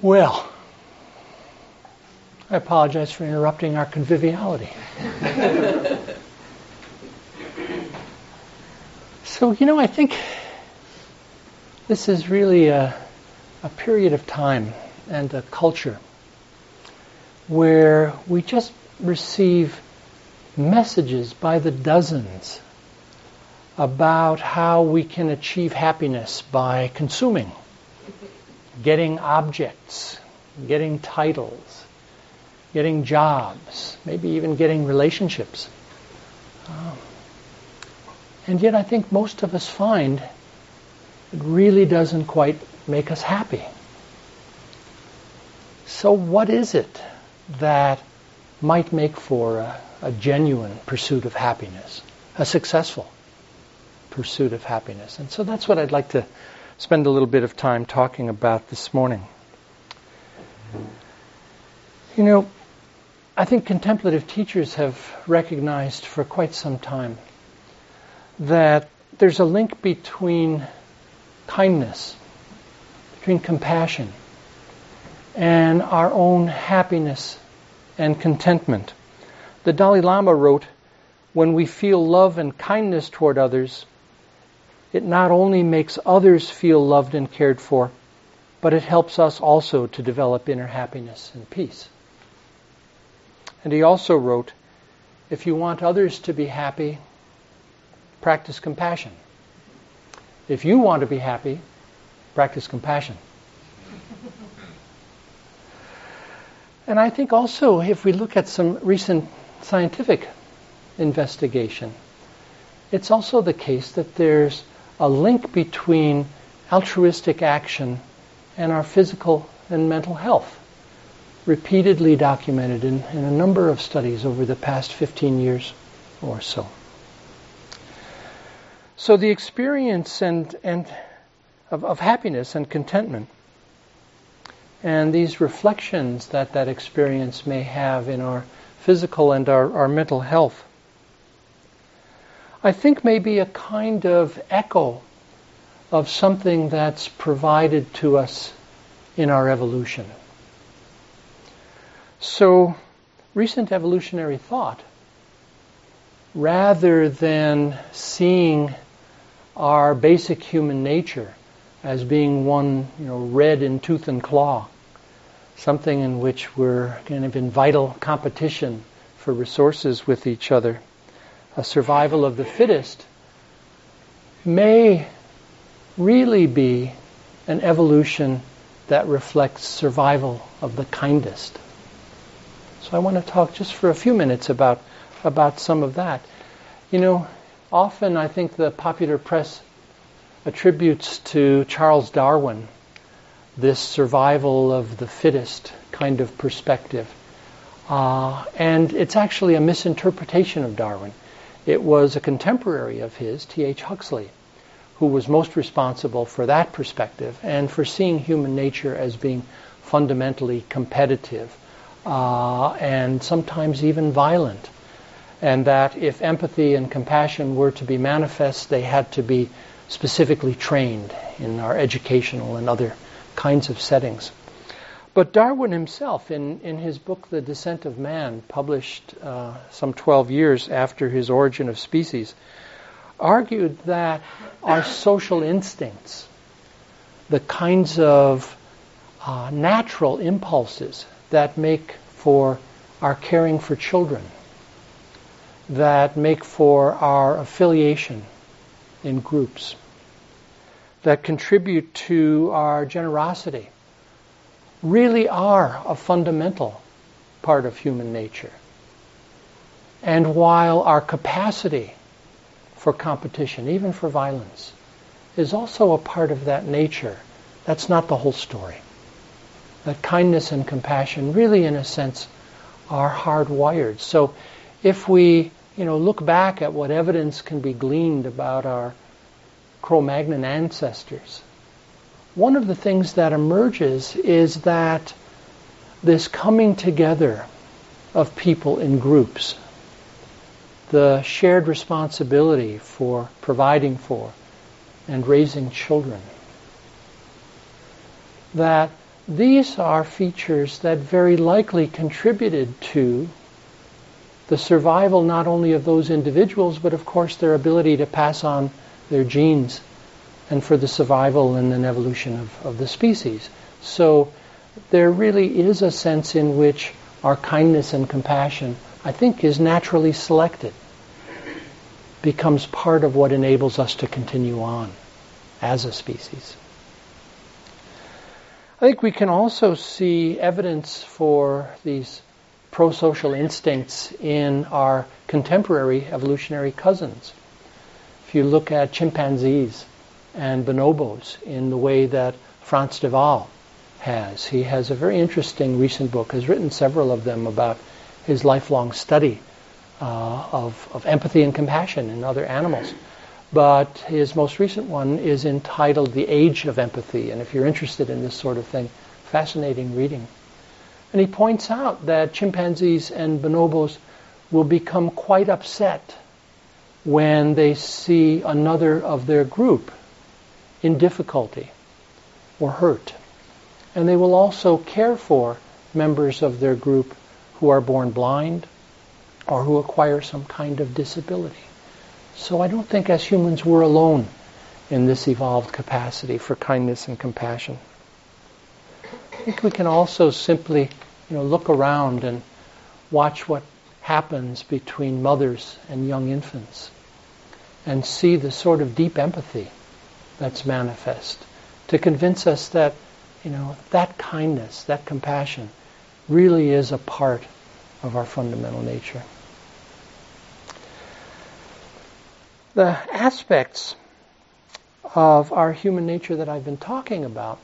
Well, I apologize for interrupting our conviviality. so, you know, I think this is really a, a period of time and a culture where we just receive messages by the dozens about how we can achieve happiness by consuming, getting objects, getting titles, getting jobs, maybe even getting relationships. Um, and yet I think most of us find it really doesn't quite make us happy. So what is it that might make for a, a genuine pursuit of happiness, a successful pursuit of happiness. And so that's what I'd like to spend a little bit of time talking about this morning. You know, I think contemplative teachers have recognized for quite some time that there's a link between kindness, between compassion, and our own happiness and contentment. The Dalai Lama wrote, when we feel love and kindness toward others, it not only makes others feel loved and cared for, but it helps us also to develop inner happiness and peace. And he also wrote, if you want others to be happy, practice compassion. If you want to be happy, practice compassion. and I think also, if we look at some recent scientific investigation, it's also the case that there's a link between altruistic action and our physical and mental health, repeatedly documented in, in a number of studies over the past 15 years or so. So the experience and, and of, of happiness and contentment and these reflections that that experience may have in our physical and our, our mental health I think maybe a kind of echo of something that's provided to us in our evolution. So, recent evolutionary thought, rather than seeing our basic human nature as being one, you know, red in tooth and claw, something in which we're kind of in vital competition for resources with each other, a survival of the fittest, may really be an evolution that reflects survival of the kindest. So I want to talk just for a few minutes about about some of that. You know, often I think the popular press attributes to Charles Darwin this survival of the fittest kind of perspective. Uh, and it's actually a misinterpretation of Darwin. It was a contemporary of his, T.H. Huxley, who was most responsible for that perspective and for seeing human nature as being fundamentally competitive uh, and sometimes even violent. And that if empathy and compassion were to be manifest, they had to be specifically trained in our educational and other kinds of settings. But Darwin himself, in, in his book The Descent of Man, published uh, some 12 years after his Origin of Species, argued that our social instincts, the kinds of uh, natural impulses that make for our caring for children, that make for our affiliation in groups, that contribute to our generosity, really are a fundamental part of human nature. And while our capacity for competition, even for violence, is also a part of that nature, that's not the whole story. That kindness and compassion really, in a sense, are hardwired. So if we, you know, look back at what evidence can be gleaned about our Cro-Magnon ancestors, one of the things that emerges is that this coming together of people in groups, the shared responsibility for providing for and raising children, that these are features that very likely contributed to the survival not only of those individuals, but of course their ability to pass on their genes and for the survival and then evolution of, of the species. So there really is a sense in which our kindness and compassion, I think, is naturally selected, becomes part of what enables us to continue on as a species. I think we can also see evidence for these pro-social instincts in our contemporary evolutionary cousins. If you look at chimpanzees and bonobos in the way that Frans de Waal has, he has a very interesting recent book, has written several of them about his lifelong study uh, of, of empathy and compassion in other animals. But his most recent one is entitled The Age of Empathy. And if you're interested in this sort of thing, fascinating reading. And he points out that chimpanzees and bonobos will become quite upset when they see another of their group in difficulty or hurt. And they will also care for members of their group who are born blind or who acquire some kind of disability. So I don't think as humans we're alone in this evolved capacity for kindness and compassion. I think we can also simply, you know, look around and watch what happens between mothers and young infants and see the sort of deep empathy that's manifest to convince us that, you know, that kindness, that compassion really is a part of our fundamental nature. the aspects of our human nature that I've been talking about,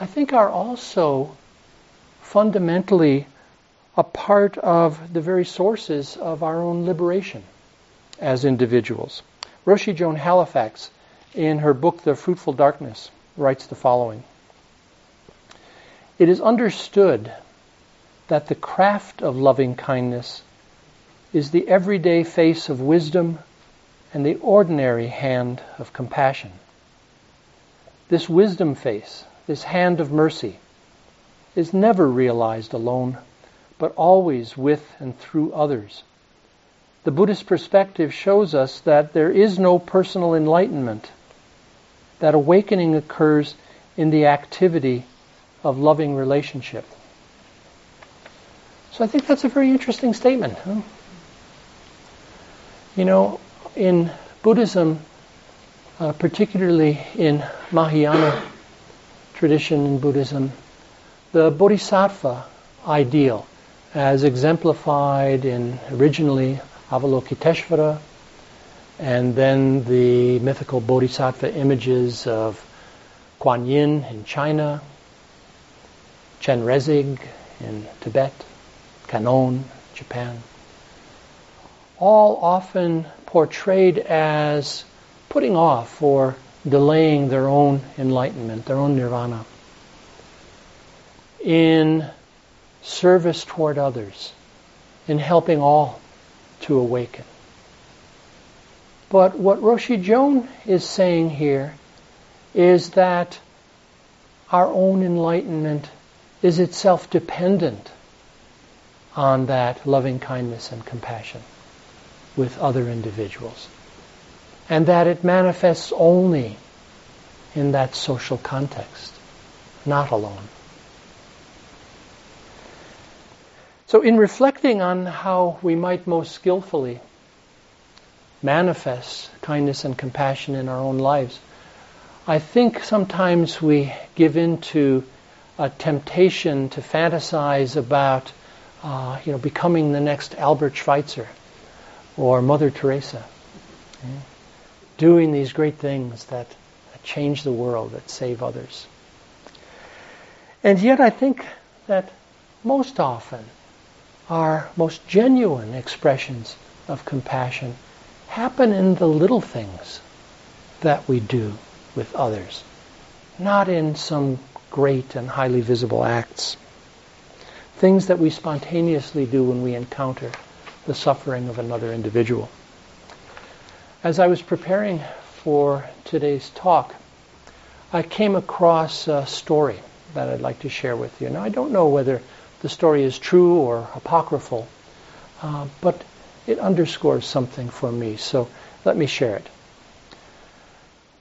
I think are also fundamentally a part of the very sources of our own liberation as individuals. Roshi Joan Halifax, in her book The Fruitful Darkness, writes the following It is understood that the craft of loving kindness is the everyday face of wisdom and the ordinary hand of compassion. This wisdom face, this hand of mercy, is never realized alone, but always with and through others. The Buddhist perspective shows us that there is no personal enlightenment, that awakening occurs in the activity of loving relationship. So I think that's a very interesting statement. Huh? You know, in Buddhism, uh, particularly in Mahayana tradition in Buddhism, the bodhisattva ideal, as exemplified in originally Avalokiteshvara, and then the mythical bodhisattva images of Kuan Yin in China, Chenrezig in Tibet, Kannon, Japan, all often portrayed as putting off or delaying their own enlightenment, their own nirvana, in service toward others, in helping all to awaken. But what Roshi Joan is saying here is that our own enlightenment is itself dependent on that loving kindness and compassion with other individuals. And that it manifests only in that social context, not alone. So, in reflecting on how we might most skillfully manifest kindness and compassion in our own lives, I think sometimes we give in to a temptation to fantasize about, uh, you know, becoming the next Albert Schweitzer or Mother Teresa. Yeah. Doing these great things that, that change the world, that save others. And yet I think that most often our most genuine expressions of compassion happen in the little things that we do with others, not in some great and highly visible acts. Things that we spontaneously do when we encounter the suffering of another individual. As I was preparing for today's talk, I came across a story that I'd like to share with you. Now, I don't know whether the story is true or apocryphal, uh, but it underscores something for me, so let me share it.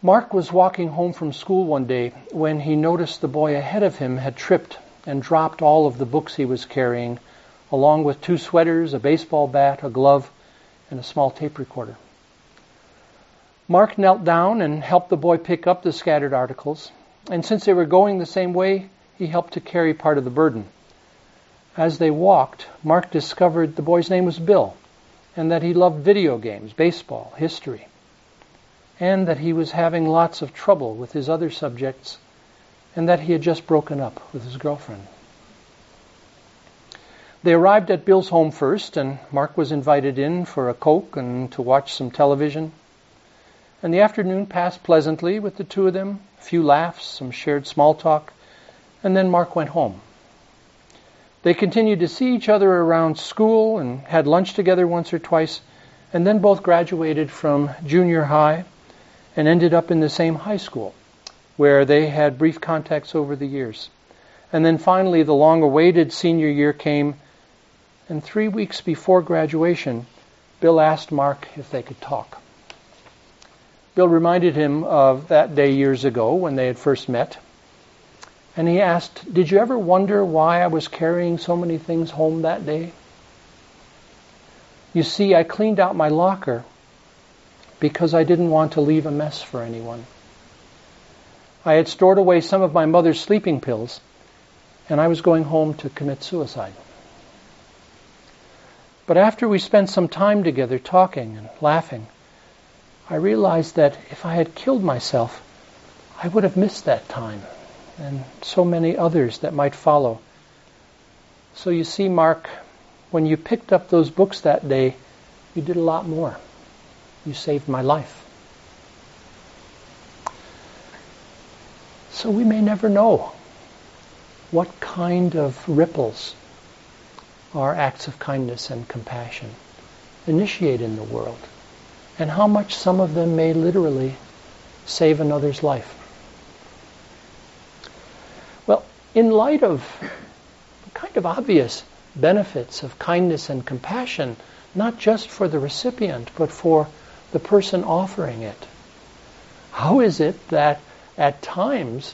Mark was walking home from school one day when he noticed the boy ahead of him had tripped and dropped all of the books he was carrying, along with two sweaters, a baseball bat, a glove, and a small tape recorder. Mark knelt down and helped the boy pick up the scattered articles, and since they were going the same way, he helped to carry part of the burden. As they walked, Mark discovered the boy's name was Bill, and that he loved video games, baseball, history, and that he was having lots of trouble with his other subjects, and that he had just broken up with his girlfriend. They arrived at Bill's home first, and Mark was invited in for a Coke and to watch some television. And the afternoon passed pleasantly with the two of them, a few laughs, some shared small talk, and then Mark went home. They continued to see each other around school and had lunch together once or twice, and then both graduated from junior high and ended up in the same high school where they had brief contacts over the years. And then finally, the long awaited senior year came, and three weeks before graduation, Bill asked Mark if they could talk. Bill reminded him of that day years ago when they had first met. And he asked, Did you ever wonder why I was carrying so many things home that day? You see, I cleaned out my locker because I didn't want to leave a mess for anyone. I had stored away some of my mother's sleeping pills, and I was going home to commit suicide. But after we spent some time together talking and laughing, I realized that if I had killed myself, I would have missed that time and so many others that might follow. So you see, Mark, when you picked up those books that day, you did a lot more. You saved my life. So we may never know what kind of ripples our acts of kindness and compassion initiate in the world and how much some of them may literally save another's life. Well, in light of kind of obvious benefits of kindness and compassion, not just for the recipient, but for the person offering it, how is it that at times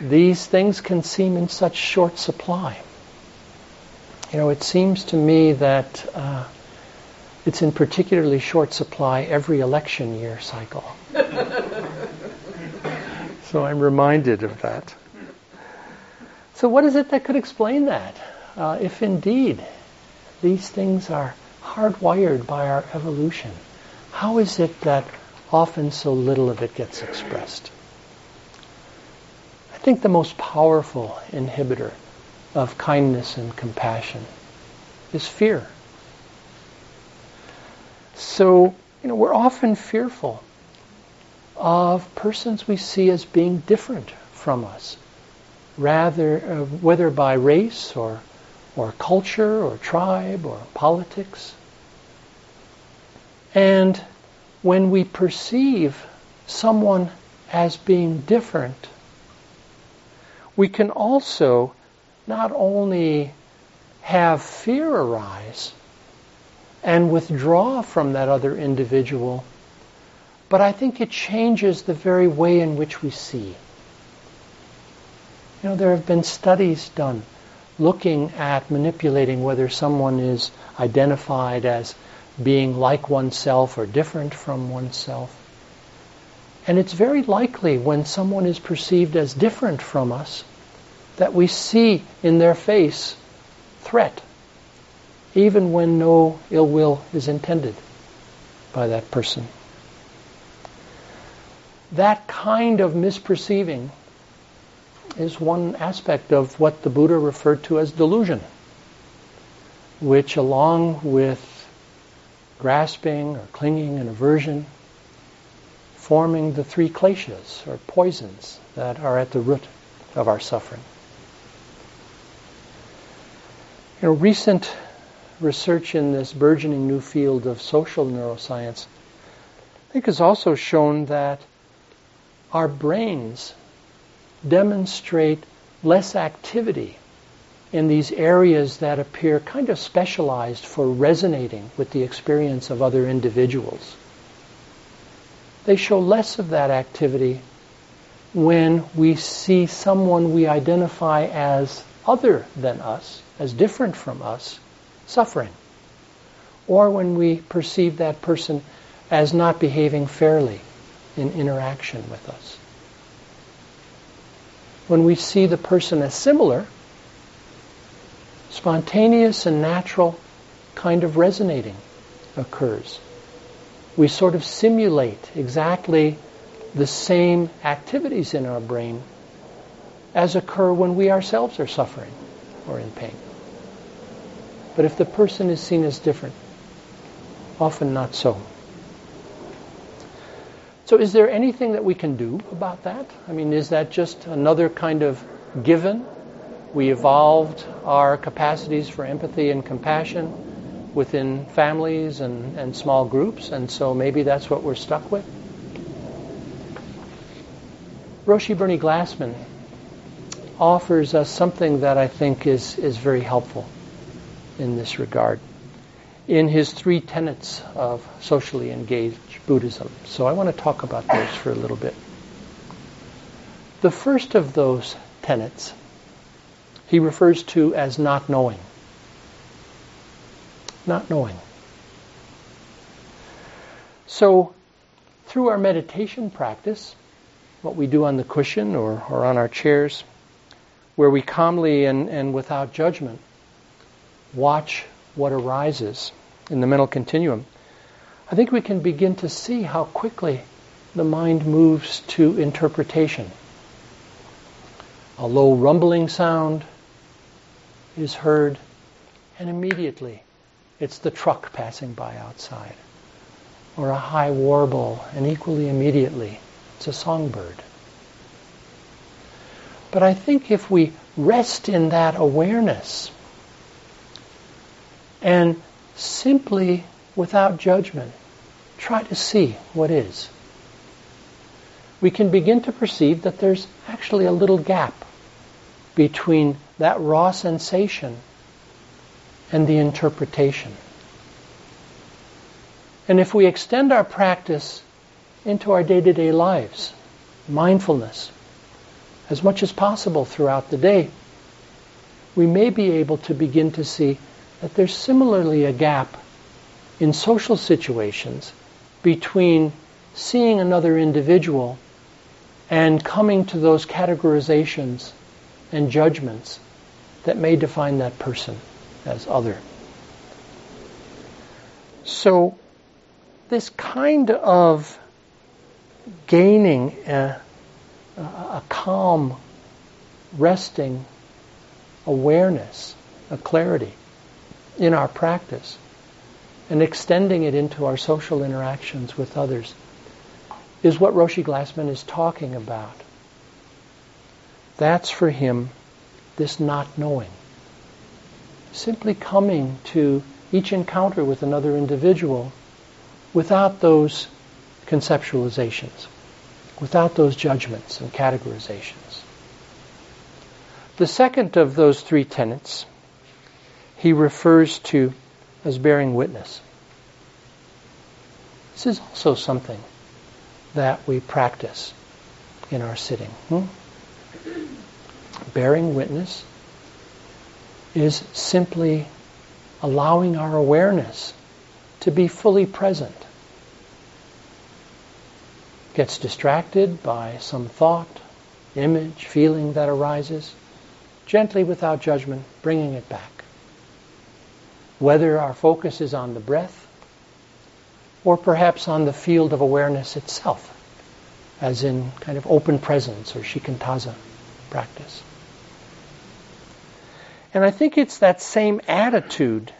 these things can seem in such short supply? You know, it seems to me that. Uh, it's in particularly short supply every election year cycle. so I'm reminded of that. So, what is it that could explain that? Uh, if indeed these things are hardwired by our evolution, how is it that often so little of it gets expressed? I think the most powerful inhibitor of kindness and compassion is fear. So, you know, we're often fearful of persons we see as being different from us, rather, uh, whether by race or, or culture or tribe or politics. And when we perceive someone as being different, we can also not only have fear arise, and withdraw from that other individual. But I think it changes the very way in which we see. You know, there have been studies done looking at manipulating whether someone is identified as being like oneself or different from oneself. And it's very likely when someone is perceived as different from us that we see in their face threat even when no ill will is intended by that person. That kind of misperceiving is one aspect of what the Buddha referred to as delusion, which, along with grasping or clinging and aversion, forming the three kleshas or poisons that are at the root of our suffering. You know, recent research in this burgeoning new field of social neuroscience, I think has also shown that our brains demonstrate less activity in these areas that appear kind of specialized for resonating with the experience of other individuals. They show less of that activity when we see someone we identify as other than us, as different from us, suffering. Or when we perceive that person as not behaving fairly in interaction with us. When we see the person as similar, spontaneous and natural kind of resonating occurs. We sort of simulate exactly the same activities in our brain as occur when we ourselves are suffering or in pain. But if the person is seen as different, often not so. So is there anything that we can do about that? I mean, is that just another kind of given? We evolved our capacities for empathy and compassion within families and, and small groups, and so maybe that's what we're stuck with? Roshi Bernie Glassman offers us something that I think is, is very helpful in this regard in his three tenets of socially engaged Buddhism. So I want to talk about those for a little bit. The first of those tenets he refers to as not knowing. Not knowing. So, through our meditation practice, what we do on the cushion or, or on our chairs, where we calmly and, and without judgment watch what arises in the mental continuum, I think we can begin to see how quickly the mind moves to interpretation. A low rumbling sound is heard, and immediately it's the truck passing by outside. Or a high warble, and equally immediately it's a songbird. But I think if we rest in that awareness and simply, without judgment, try to see what is, we can begin to perceive that there's actually a little gap between that raw sensation and the interpretation. And if we extend our practice into our day to day lives, mindfulness, as much as possible throughout the day, we may be able to begin to see that there's similarly a gap in social situations between seeing another individual and coming to those categorizations and judgments that may define that person as other. So, this kind of gaining a, a calm, resting awareness, a clarity, in our practice and extending it into our social interactions with others is what Roshi Glassman is talking about. That's for him this not knowing. Simply coming to each encounter with another individual without those conceptualizations, without those judgments and categorizations. The second of those three tenets he refers to as bearing witness. This is also something that we practice in our sitting. Hmm? Bearing witness is simply allowing our awareness to be fully present. Gets distracted by some thought, image, feeling that arises, gently without judgment, bringing it back whether our focus is on the breath or perhaps on the field of awareness itself, as in kind of open presence or shikantaza practice. And I think it's that same attitude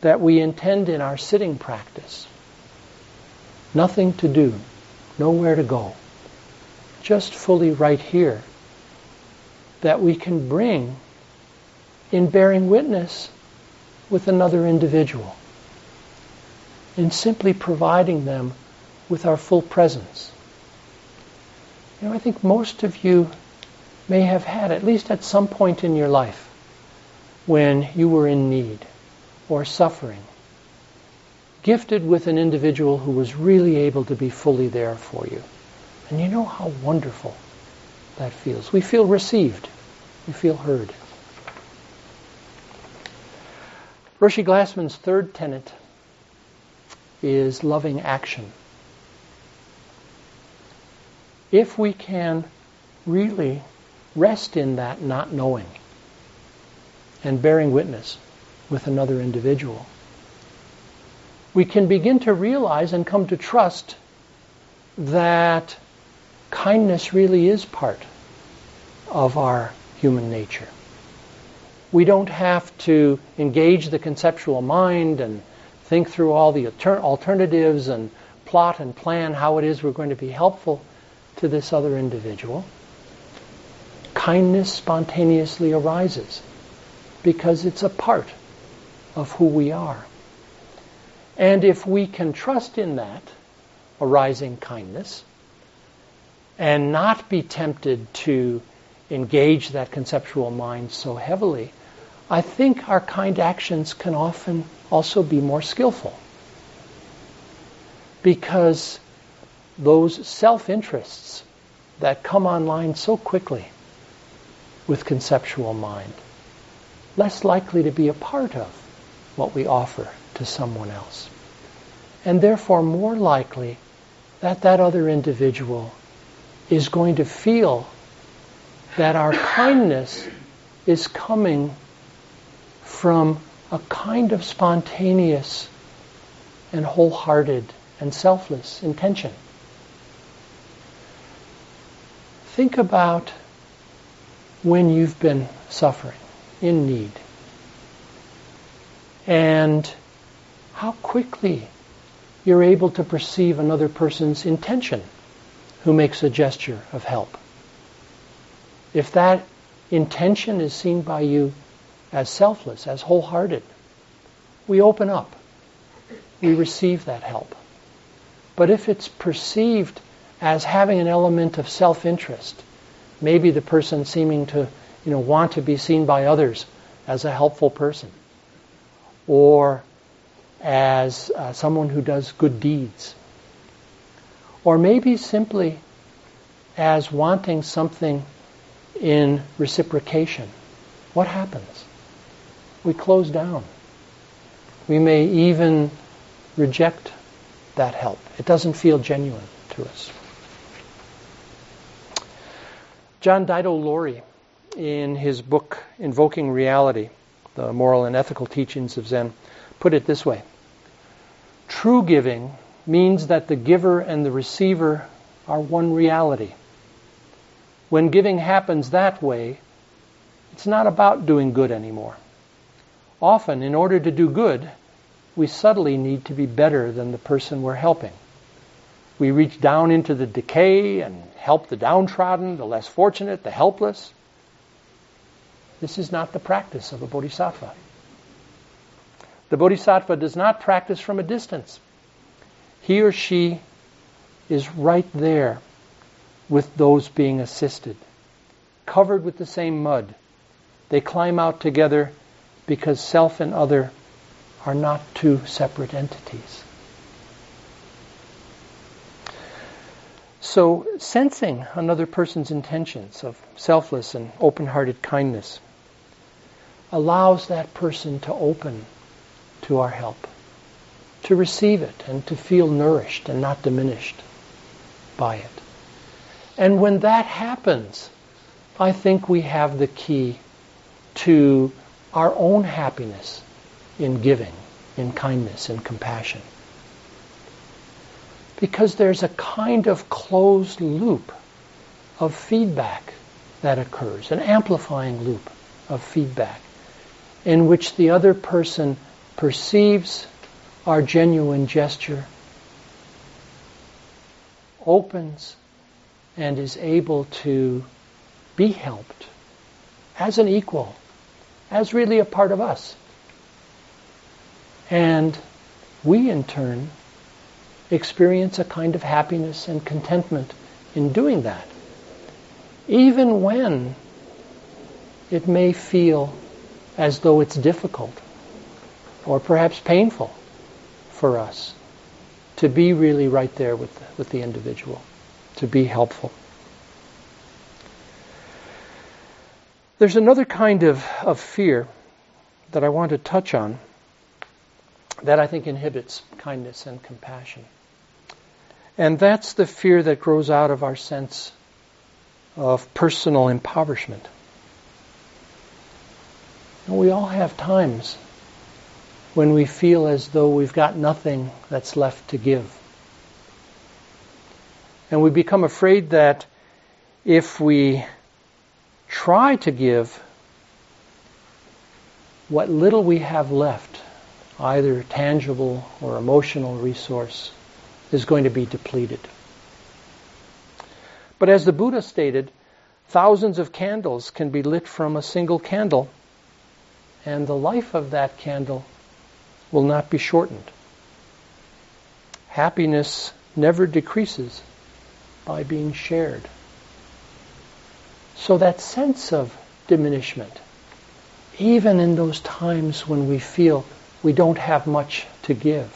that we intend in our sitting practice. Nothing to do, nowhere to go, just fully right here, that we can bring in bearing witness with another individual and simply providing them with our full presence. You know, I think most of you may have had, at least at some point in your life, when you were in need or suffering, gifted with an individual who was really able to be fully there for you. And you know how wonderful that feels. We feel received. We feel heard. Roshi Glassman's third tenet is loving action. If we can really rest in that not knowing and bearing witness with another individual, we can begin to realize and come to trust that kindness really is part of our human nature. We don't have to engage the conceptual mind and think through all the alternatives and plot and plan how it is we're going to be helpful to this other individual. Kindness spontaneously arises because it's a part of who we are. And if we can trust in that arising kindness and not be tempted to engage that conceptual mind so heavily, I think our kind actions can often also be more skillful. Because those self interests that come online so quickly with conceptual mind, less likely to be a part of what we offer to someone else. And therefore more likely that that other individual is going to feel that our kindness is coming from a kind of spontaneous and wholehearted and selfless intention. Think about when you've been suffering, in need, and how quickly you're able to perceive another person's intention who makes a gesture of help. If that intention is seen by you as selfless, as wholehearted. We open up. We receive that help. But if it's perceived as having an element of self-interest, maybe the person seeming to, you know, want to be seen by others as a helpful person, or as uh, someone who does good deeds, or maybe simply as wanting something in reciprocation, what happens? We close down. We may even reject that help. It doesn't feel genuine to us. John Daido Loori, in his book Invoking Reality, the moral and ethical teachings of Zen, put it this way True giving means that the giver and the receiver are one reality. When giving happens that way, it's not about doing good anymore. Often, in order to do good, we subtly need to be better than the person we're helping. We reach down into the decay and help the downtrodden, the less fortunate, the helpless. This is not the practice of a bodhisattva. The bodhisattva does not practice from a distance. He or she is right there with those being assisted, covered with the same mud. They climb out together because self and other are not two separate entities. So, sensing another person's intentions of selfless and open hearted kindness allows that person to open to our help, to receive it, and to feel nourished and not diminished by it. And when that happens, I think we have the key to our own happiness in giving, in kindness, in compassion. Because there's a kind of closed loop of feedback that occurs, an amplifying loop of feedback, in which the other person perceives our genuine gesture, opens, and is able to be helped as an equal as really a part of us. And we, in turn, experience a kind of happiness and contentment in doing that. even when it may feel as though it's difficult or perhaps painful for us to be really right there with the, with the individual, to be helpful. There's another kind of, of fear that I want to touch on that I think inhibits kindness and compassion. And that's the fear that grows out of our sense of personal impoverishment. And we all have times when we feel as though we've got nothing that's left to give. And we become afraid that if we try to give what little we have left, either tangible or emotional resource, is going to be depleted. But as the Buddha stated, thousands of candles can be lit from a single candle, and the life of that candle will not be shortened. Happiness never decreases by being shared. So that sense of diminishment, even in those times when we feel we don't have much to give,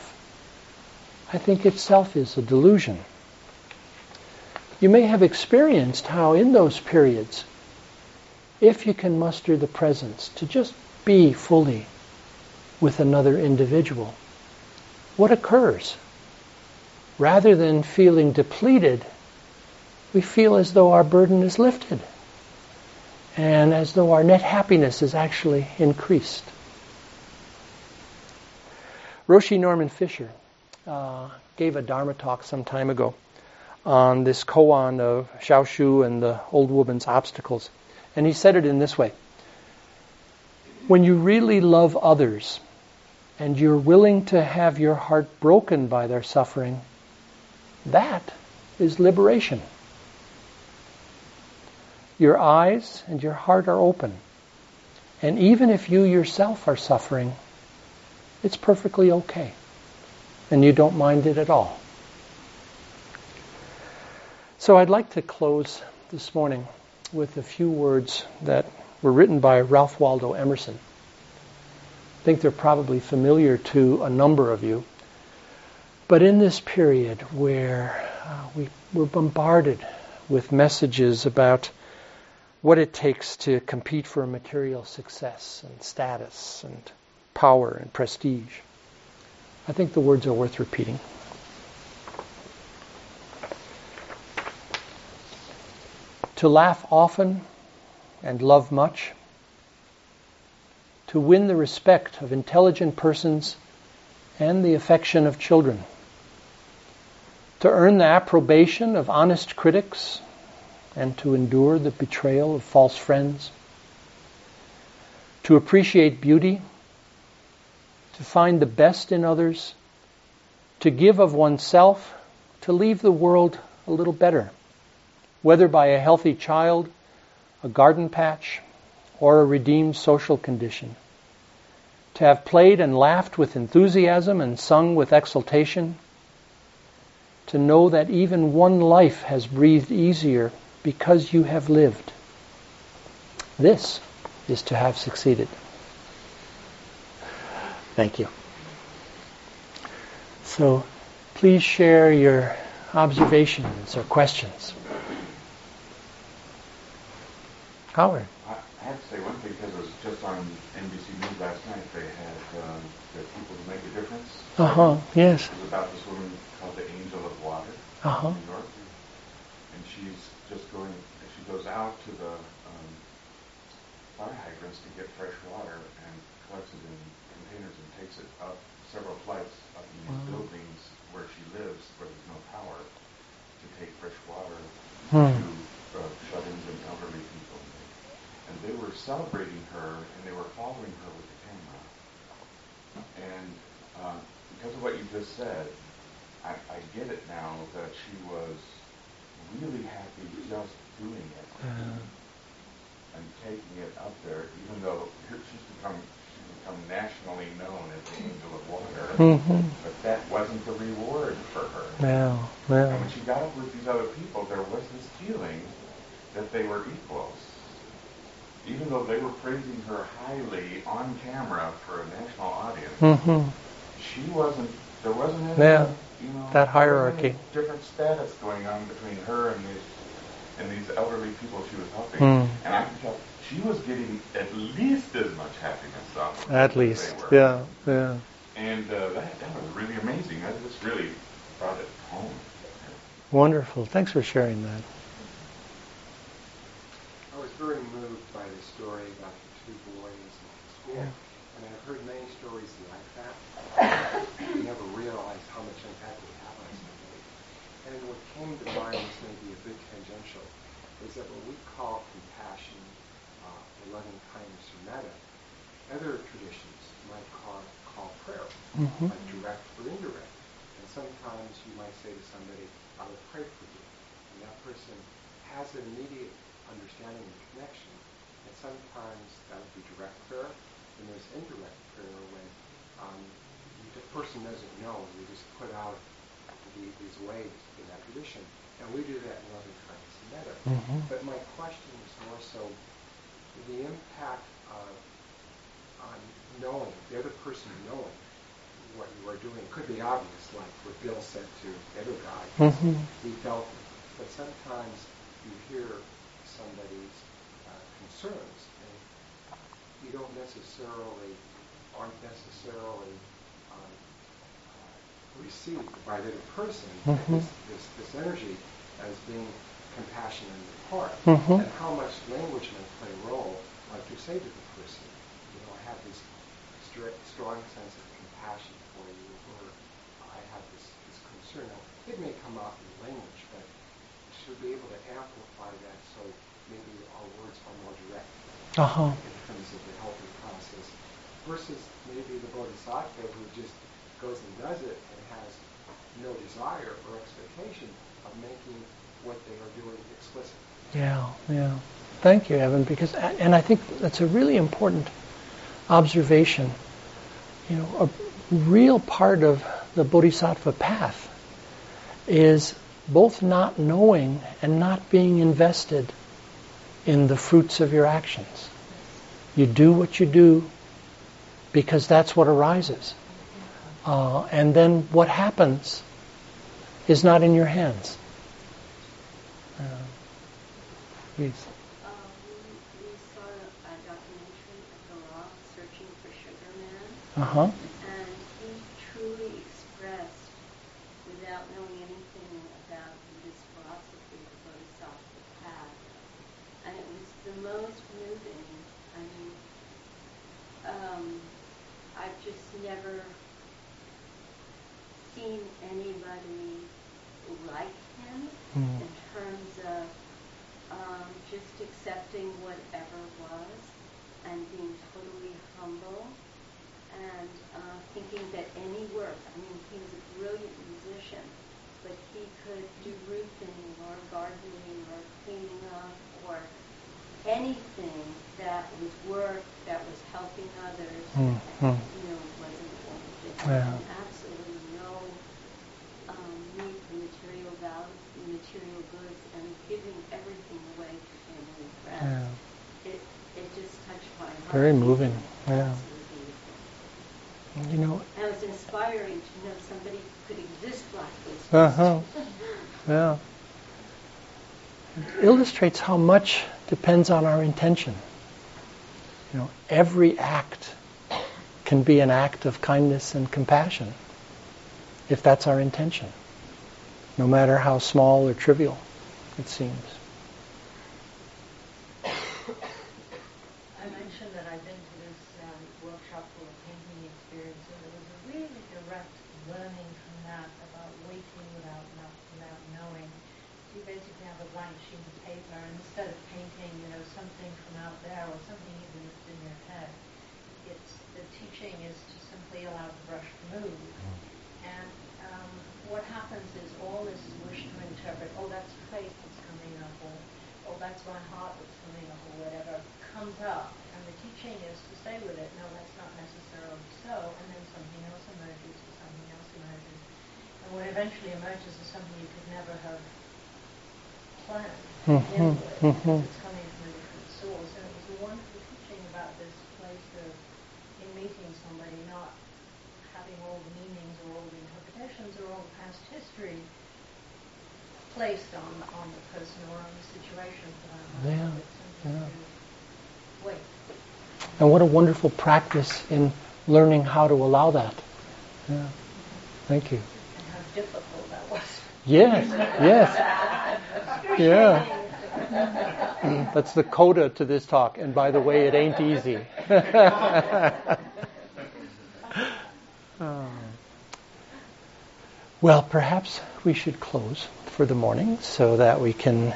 I think itself is a delusion. You may have experienced how in those periods, if you can muster the presence to just be fully with another individual, what occurs? Rather than feeling depleted, we feel as though our burden is lifted and as though our net happiness is actually increased. Roshi Norman Fischer uh, gave a Dharma talk some time ago on this koan of Zhaozhou and the old woman's obstacles. And he said it in this way When you really love others and you're willing to have your heart broken by their suffering, that is liberation. Your eyes and your heart are open. And even if you yourself are suffering, it's perfectly okay. And you don't mind it at all. So I'd like to close this morning with a few words that were written by Ralph Waldo Emerson. I think they're probably familiar to a number of you. But in this period where uh, we were bombarded with messages about what it takes to compete for material success and status and power and prestige, I think the words are worth repeating. to laugh often and love much, to win the respect of intelligent persons and the affection of children, to earn the approbation of honest critics and to endure the betrayal of false friends, to appreciate beauty, to find the best in others, to give of oneself, to leave the world a little better whether by a healthy child, a garden patch, or a redeemed social condition. To have played and laughed with enthusiasm and sung with exultation. To know that even one life has breathed easier because you have lived. This is to have succeeded. Thank you. So please share your observations or questions. Howard. I have to say one thing because it was just on NBC News last night. They had um, the people who make a difference. Uh huh. Yes. It was about this woman called the Angel of Water uh-huh. in New York, and she's just going. She goes out to the um, fire hydrants to get fresh water and collects it in containers and takes it up several flights up in these wow. buildings where she lives, where there's no power, to take fresh water hmm. to uh, shut-ins and elderly people and they were celebrating her and they were following her with the camera. And uh, because of what you just said, I, I get it now that she was really happy just doing it. And taking it up there, even though she's become she's become nationally known as the angel of water. Mm-hmm. But that wasn't the reward for her. No, no. And when she got up with these other people, there was this feeling that they were equals. Even though they were praising her highly on camera for a national audience, Mm-hmm. she wasn't. There wasn't any, Yeah, you know, that hierarchy. any different status going on between her and these and these elderly people she was helping. Hmm. And I could tell she was getting at least as much happiness out of it At as least, they were. yeah, yeah. And uh, that that was really amazing. That just really brought it home. Wonderful. Thanks for sharing that. I was very moved by the story about the two boys in school. And I've heard many stories like that. You never realize how much impact it have on somebody. And what came to mind, this may be a bit tangential, is that what we call compassion, uh, or loving kindness or metta, other traditions might call, call prayer, Mhm. like direct or indirect. And sometimes you might say to somebody, I will pray for you. And that person has an immediate understanding and connection. And sometimes that would be direct prayer, and there's indirect prayer when um, the person doesn't know. You just put out the, these ways in that tradition. And we do that in loving kindness and metta. Mhm. But my question is more so the impact of on knowing, the other person knowing what you are doing. It could be obvious, like what Bill said to the other guy. Mhm. He felt it. But sometimes you hear somebody's uh, concerns and you don't necessarily, aren't necessarily uh, received by the person Mhm. this, this, this energy as being compassion in the heart. Mhm. And how much language may play a role, like you say to the person, you know, I have this stri- strong sense of compassion for you, or I have this, this concern. Now, it may come out in language, but to be able to amplify that so maybe our words are more direct Uh huh. in terms of the helping process versus maybe the bodhisattva who just goes and does it and has no desire or expectation of making what they are doing explicit. Yeah, yeah. Thank you, Evan, because and I think that's a really important observation. You know, a real part of the bodhisattva path is both not knowing and not being invested in the fruits of your actions. You do what you do because that's what arises. Uh, and then what happens is not in your hands. Uh, please. We, saw a documentary of the Searching for Sugar Man, Uh huh. and he truly expressed, without knowing anything about this philosophy, the Bodhisattva path, and it was the most moving. I mean, um, I've just never seen anybody like him Mm. in terms of um, just accepting whatever was and being totally humble and uh, thinking that any work, I mean, he was a brilliant musician, but he could do roofing or gardening or cleaning up or anything that was work that was helping others, Mm, you know, wasn't did. Yeah. And absolutely no um, need for material value, material goods, and giving everything away to family and friends. It it just touched my heart. Very moving, yeah. You know, And it was inspiring to know somebody could exist like this. Uh huh. Yeah. It illustrates how much depends on our intention. You know, every act can be an act of kindness and compassion if that's our intention, no matter how small or trivial it seems. I mentioned that I've been to this um, workshop for a painting experience, and there was a really direct learning from that about waiting without not, without knowing. So you basically have a blank sheet of paper, and instead of painting, you know, something from out there or something even that's in your head, it's the teaching is to simply allow the brush to move. And um, what happens is all this wish to interpret, oh, that's faith that's coming up, or oh, that's my heart that's coming up, or whatever, comes up. And the teaching is to stay with it. No, that's not necessarily so. And then something else emerges, or something else emerges. And what eventually emerges as something you could never have plan begin with, mhm. it's coming from a different source. And it was a wonderful teaching about this place of, in meeting somebody, not having all the meanings or all the interpretations or all the past history placed on, on the person or on the situation for that matter. Yeah, yeah. wait. And what a wonderful practice in learning how to allow that. Yeah. Thank you. And how difficult that was. Yes, yes. Yeah. That's the coda to this talk. And by the way, it ain't easy. Well, perhaps we should close for the morning so that we can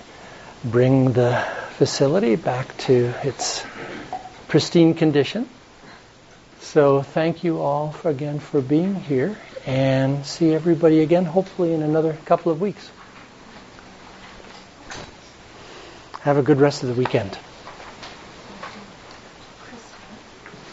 bring the facility back to its pristine condition. So thank you all for, again for being here and see everybody again hopefully in another couple of weeks. Have a good rest of the weekend.